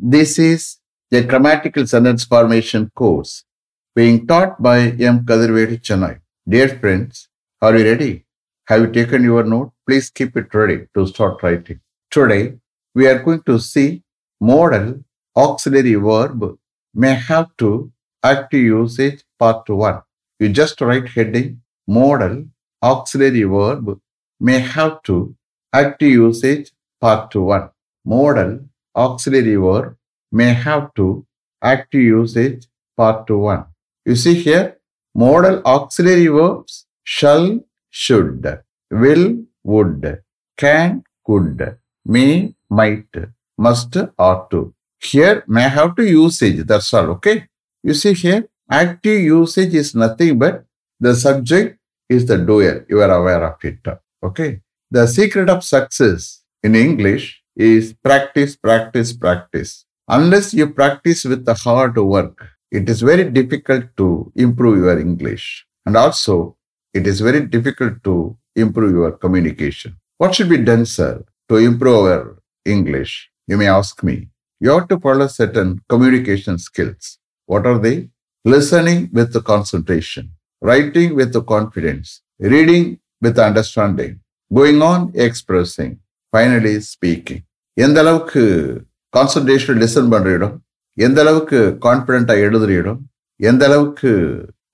This is the grammatical sentence formation course being taught by M. Kadirvedi Chennai. Dear friends, are you ready? Have you taken your note? Please keep it ready to start writing. Today, we are going to see modal auxiliary verb may have to active usage part 1. You just write heading modal auxiliary verb may have to active usage part 1. Modal auxiliary verb may have to active usage part 1. You see here, modal auxiliary verbs shall, should, will, would, can, could, may, might, must, ought to. Here may have to usage, that's all, okay? You see here, active usage is nothing but the subject is the doer. You are aware of it, okay? The secret of success in English is practice, practice, practice. Unless you practice with the hard work, it is very difficult to improve your English. And also, it is very difficult to improve your communication. What should be done, sir, to improve our English? You may ask me. You have to follow certain communication skills. What are they? Listening with the concentration, writing with the confidence, reading with understanding, going on expressing, finally speaking. எந்த அளவுக்கு concentration listen பண்ணுற இடம் எந்த அளவுக்கு கான்பிடண்டா எழுதுகிற இடம் எந்த அளவுக்கு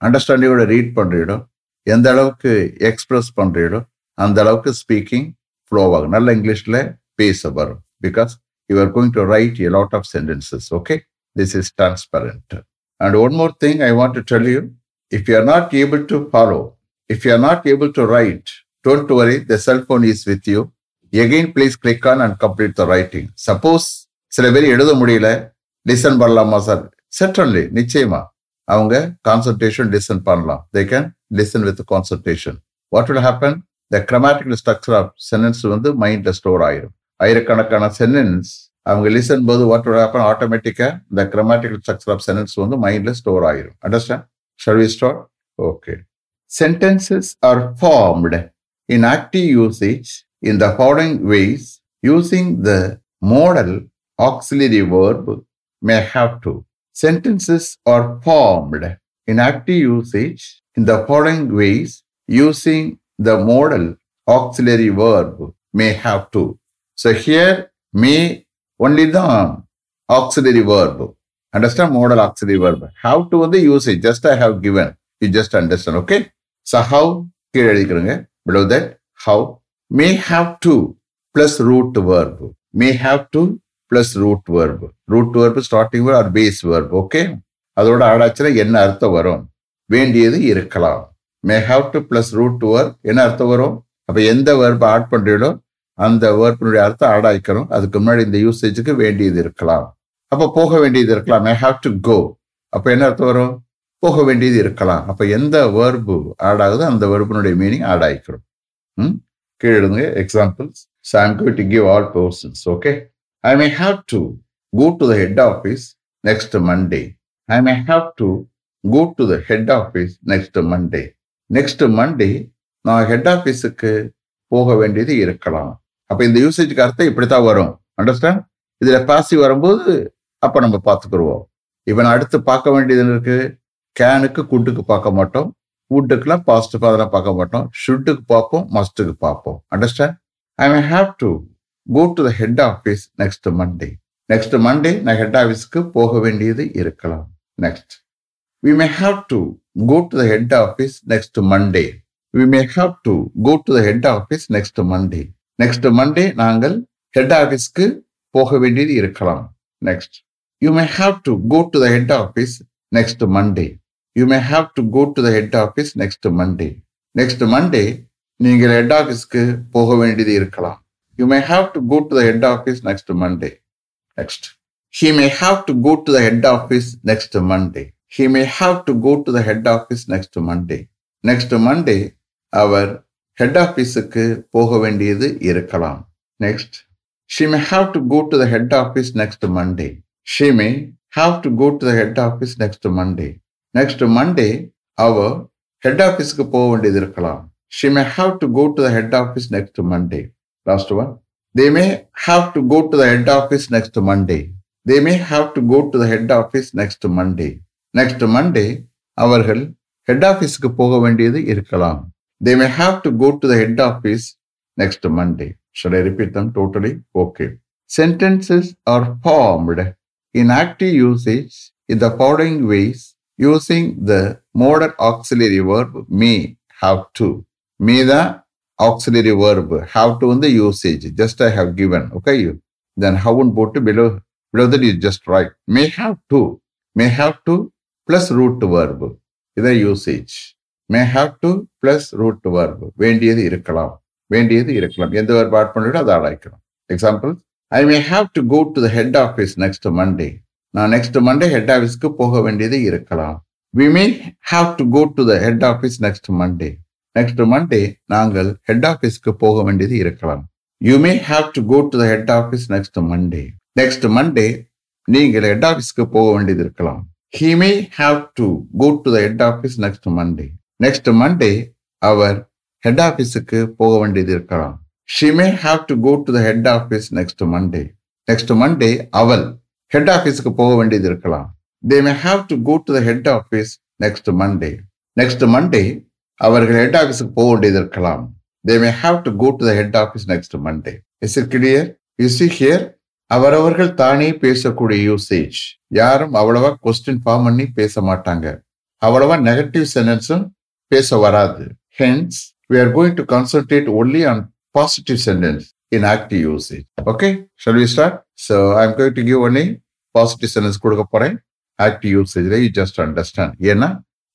அண்டர்ஸ்டாண்டிங்கோட ரீட் பண்ணுற இடம் எந்த அளவுக்கு எக்ஸ்பிரஸ் பண்ணுற இடம் அந்த அளவுக்கு ஸ்பீக்கிங் ஃப்ளோ ஆகும். நல்ல இங்கிலீஷில் பேச வரும். Because you are going to write a lot of sentences okay this is transparent and one more thing I want to tell you if you are not able to follow if you are not able to write don't worry the cellphone is with you again please click on and complete the writing suppose சில பேர் எழுத முடியல டிசன் பண்ணலாமா sir certainly நிச்சயமா. அவங்க concentration டிசன் பண்ணலாம். They can listen with concentration what will happen the grammatical structure of sentence வந்து மைண்ட்ல ஸ்டோர் ஆயிரும். ஆயிரக்கணக்கான சென்டென்ஸ் அவங்க லிசன் போது வாட் வில் ஹேப்பன் ஆட்டோமேட்டிக்கா இந்த கிரமேட்டிக்கல் ஸ்ட்ரக்சர் ஆஃப் சென்டென்ஸ் வந்து மைண்ட்ல ஸ்டோர் ஆயிரும். Understand shall we start okay sentences are formed in active usage in the following ways using the modal auxiliary verb may have to. Sentences are formed in active usage in the following ways using the modal auxiliary verb may have to. So here may only the auxiliary verb. Understand modal auxiliary verb. How to the usage just I have given. You just understand, okay? So how கீழே எழுதிக்கிறோங்க below that how may have to plus root verb. May have to plus root verb. Root verb starting verb or base verb okay? அதோட ஆடாச்சுன்னா என்ன அர்த்தம் வரும்? வேண்டியது இருக்கலாம். May have to plus root verb என்ன அர்த்தம் வரும்? அப்போ எந்த வேர்ப் ஆட் பண்ணுறீங்களோ அந்த வேர்ப்பினுடைய அர்த்தம் ஆட் அதுக்கு முன்னாடி இந்த யூசேஜுக்கு வேண்டியது இருக்கலாம். அப்போ போக வேண்டியது இருக்கலாம். மே ஹாவ் டு கோ அப்போ என்ன அர்த்தம் வரும்? போக வேண்டியது இருக்கலாம். அப்போ எந்த வேர்பு ஆட் ஆகுதோ அந்த வேர்பினுடைய மீனிங் ஆட் ஆயிக்கிறோம். ம்? கீழே எழுதுங்க examples so I'm going to give all persons okay I may have to go to the head office next Monday I may have to go to the head office next Monday next Monday நான் head ஆஃபீஸுக்கு போக வேண்டியது இருக்கலாம். அப்போ இந்த யூசேஜுக்கு அர்த்தம் இப்படித்தான் வரும். அண்டர்ஸ்டாண்ட் இதில் பாசி வரும்போது அப்போ நம்ம பார்த்துக்குருவோம். இவன் அடுத்து பார்க்க வேண்டியது இருக்கு கேனுக்கு குட்டுக்கு பார்க்க மாட்டோம். வுட்டுக்குலாம் பாசிட்டிவ் அதெல்லாம் பார்க்க மாட்டோம். ஷுட்டுக்கு பார்ப்போம் மஸ்ட்டுக்கு பார்ப்போம். Understand I may have to go to the head office next Monday next Monday நான் ஹெட் ஆஃபீஸ்க்கு போக வேண்டியது இருக்கலாம். Next we may have to go to the head office next Monday we may have to go to the head office next Monday next Monday நாங்கள் head ஆஃபீஸ்க்கு போக வேண்டியது இருக்கலாம். Next you may have to go to the head office next Monday you may have to go to the head office next Monday next Monday நீங்கள் head ஆஃபீஸ்க்கு போக வேண்டியது இருக்கலாம். You may have to go to the head office next Monday next he may have to go to the head office next Monday he may have to go to the head office next Monday next Monday our head ஆஃபீஸுக்கு போக வேண்டியது இருக்கலாம். Next she may have to go to the head office next Monday she may have to go to the head office next Monday next Monday அவ head ஆஃபீஸ்க்கு போக வேண்டியது இருக்கலாம். She may have to go to the head office next Monday last one they may have to go to the head office next Monday they may have to go to the head office next Monday next Monday அவர்கள் head ஆஃபீஸ்க்கு போக வேண்டியது இருக்கலாம். They may have to go to the head office next Monday should I repeat them totally okay sentences are formed in active usage in the following ways using the modal auxiliary verb may have to may the auxiliary verb have to in the usage just i have given okay you then how and put below below that you just right may have to may have to plus root verb இதை usage may have to plus root verb வேண்டியது இருக்கலாம் வேண்டியது இருக்கலாம் எந்த verb add பண்ணிட்டு அதை அழைக்கணும் example I may have to go to the head office next Monday நான் next Monday head ஆஃபீஸ்க்கு போக வேண்டியது இருக்கலாம். We may have to go to the head office next Monday next Monday நாங்கள் ஹெட் ஆஃபீஸ்க்கு போக வேண்டியது இருக்கலாம். You may have to go to the head office next Monday next Monday நீங்கள் ஹெட் ஆஃபீஸ்க்கு போக வேண்டியது இருக்கலாம். He may have to go to the head office next Monday next Monday our head ஆஃபீஸுக்கு போக வேண்டியது இருக்கலாம். She may have to go to the head office next Monday next Monday அவள் ஹெட் ஆஃபீஸுக்கு போக வேண்டியது இருக்கலாம். They may have to go to the head office next Monday next Monday அவர்கள் ஹெட் ஆஃபீஸுக்கு போக வேண்டியது இருக்கலாம். They may have to go to the head office next Monday is it clear you see here அவரவர்கள் தானே பேசக்கூடிய usage யாரும் அவ்வளவா கொஸ்டின் ஃபார்ம் பண்ணி பேச மாட்டாங்க. அவ்வளவா நெகட்டிவ் சென்டென்ஸும் பேச வராது. Hence we are going to concentrate only on positive sentence in active usage okay shall we start so I am going to give only positive sentence கொடுக்க போறேன். ஆக்டிவ் யூசேஜில் யூ ஜஸ்ட் அண்டர்ஸ்டாண்ட் ஏன்னா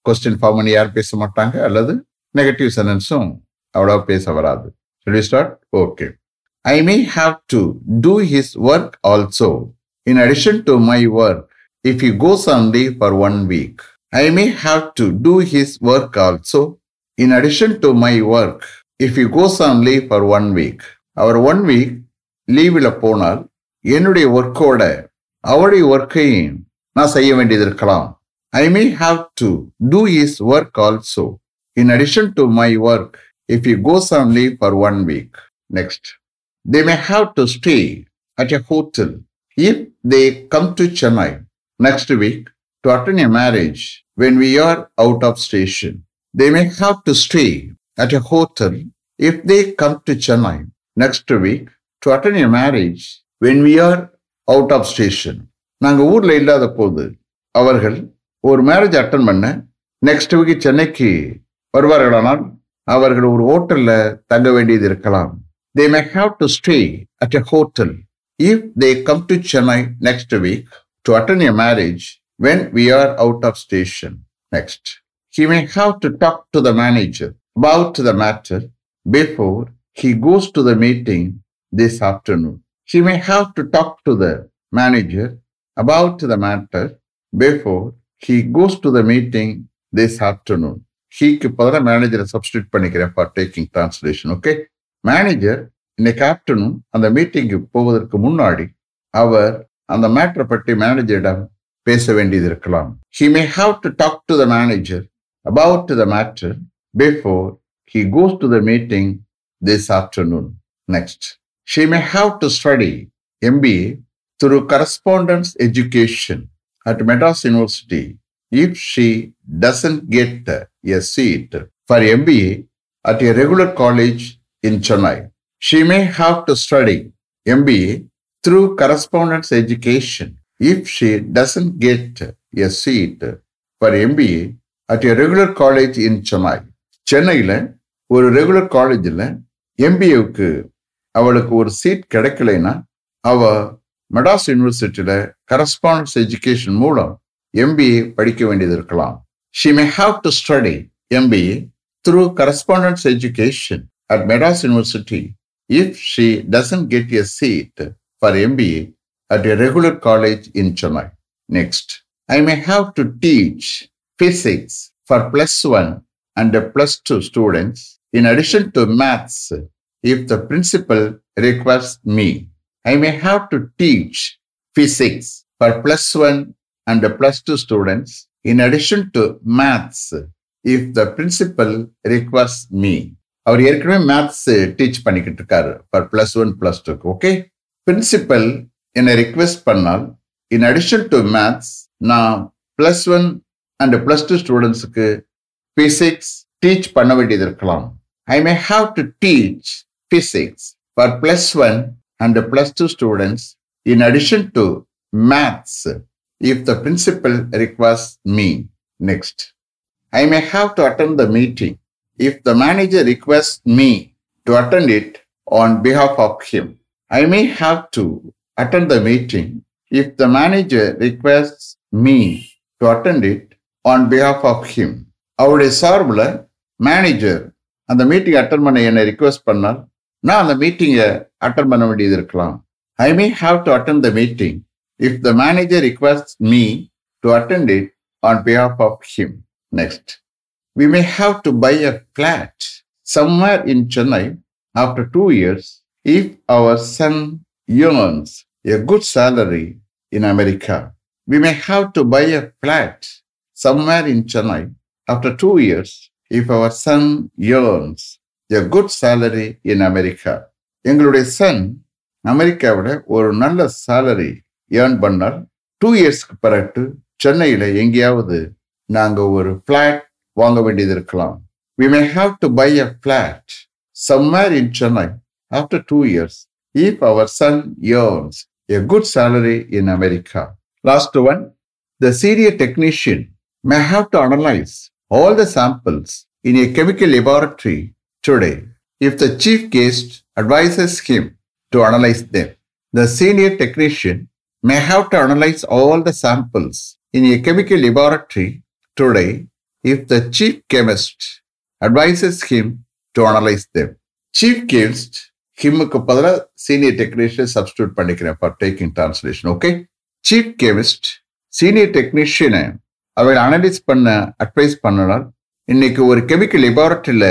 question form பண்ணி யாரும் பேச மாட்டாங்க அல்லது negative சென்டென்ஸும் அவ்வளோ பேச வராது. Shall start okay I may have to do his work also in addition to my work if you goes on leave for one week I may have to do his work also in addition to my work if you goes on leave for one week our one week லீவில் போனால் என்னுடைய ஒர்க்கோட அவருடைய ஒர்க்கையும் நான் செய்ய வேண்டியது இருக்கலாம். I may have to do his work also in addition to my work if you goes on leave for one week next they may have to stay at a hotel if they come to Chennai next week to attend a marriage when we are out of station they may have to stay at a hotel. If they come to Chennai next week to attend a marriage when we are out of station நாங்கள் ஊரில் இல்லாத போது அவர்கள் ஒரு marriage attend பண்ண next week சென்னைக்கு வருவார்களானால் அவர்கள் ஒரு ஹோட்டல்ல தங்க வேண்டியது இருக்கலாம். They may have to stay at a hotel if they come to Chennai next week to attend a marriage when we are out of station next he may have to talk to the manager about the matter before he goes to the meeting this afternoon. She may have to talk to the manager about the matter before he goes to the meeting this afternoon ஹீக்கு பதிலாக மேனேஜரை substitute பண்ணிக்கிறேன் for taking translation okay manager இன்னைக்கு afternoon அந்த மீட்டிங்க்கு போவதற்கு முன்னாடி அவர் அந்த மேட்டரை பற்றி மேனேஜரிடம் பேச வேண்டியது இருக்கலாம் he may have to talk to the manager about to the matter before he goes to the meeting this afternoon next she may have to study MBA through correspondence education at Madras University if she doesn't get a seat for MBA at a regular college in Chennai. She may have to study MBA through correspondence education if she doesn't get a seat for MBA at a regular college in Chennai சென்னையில் ஒரு regular காலேஜில் எம்பிஏவுக்கு அவளுக்கு ஒரு seat கிடைக்கலைன்னா அவ மெடாஸ் யூனிவர்சிட்டியில correspondence education மூலம் MBA படிக்க வேண்டியது இருக்கலாம். She may have to study MBA through correspondence education at Madras university if she doesn't get a seat for MBA at a regular college in Chennai next I may have to teach physics for plus one and plus two students in addition to maths if the principal requests me. I may have to teach physics for plus one and plus two students in addition to maths if the principal requests me. அவர் ஏற்கனவே maths teach பண்ணிக்கிட்டு இருக்காரு for plus one plus டூக்கு okay principal என்னை request பண்ணால் in addition to maths நான் plus one and plus two ஸ்டூடெண்ட்ஸுக்கு physics teach பண்ண வேண்டியது இருக்கலாம் I may have to teach physics for plus one and plus two students in addition to maths if the principal requires me. Next, I may have to attend the meeting if the manager requests me to attend it on behalf of him. I may have to attend the meeting if the manager requests me to attend it on behalf of him. அவருடைய சார்பில் manager அந்த meeting attend பண்ண என்னை request பண்ணால் நான் அந்த மீட்டிங்கை attend பண்ண வேண்டியது இருக்கலாம் I may have to attend the meeting if the manager request me to attend it on behalf of him next we may have to buy a flat somewhere in Chennai after two years if our son earns a good salary in America. We may have to buy a flat somewhere in Chennai after two years if our son earns a good salary in America எங்களுடைய son அமெரிக்காவோட ஒரு நல்ல salary earn பண்ணால் two இயர்ஸ்க்கு பிறகு சென்னையில் எங்கேயாவது நாங்கள் ஒரு ஃப்ளாட் வாங்க வேண்டியது இருக்கலாம் we may have to buy a flat somewhere in Chennai after two years if our son earns a good salary in America last one the senior technician may have to analyse all the samples in a chemical laboratory today if the chief guest advises him to analyze them. The senior technician may have to analyze all the samples in a chemical laboratory today if the chief chemist advises him to analyze them. Chief chemist ஹிம்முக்கு பதிலாக senior technician substitute பண்ணிக்கிறேன் for taking translation okay chief chemist senior டெக்னீஷியனை அவர் analyse பண்ண advise பண்ணனால் இன்னைக்கு ஒரு chemical லெபார்ட்டரியில்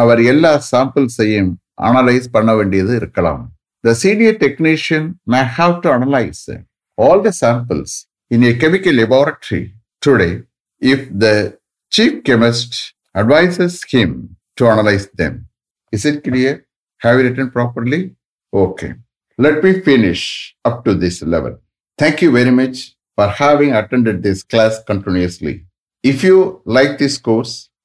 அவர் எல்லா சாம்பிள்ஸையும் analyse பண்ண வேண்டியது இருக்கலாம் the senior technician may have to analyse all the samples in a chemical laboratory today if the chief chemist advises him to analyze them. Is it clear? Have you written properly? Okay. Let me finish up to this level. Thank you very much for having attended this class continuously. If you like this course,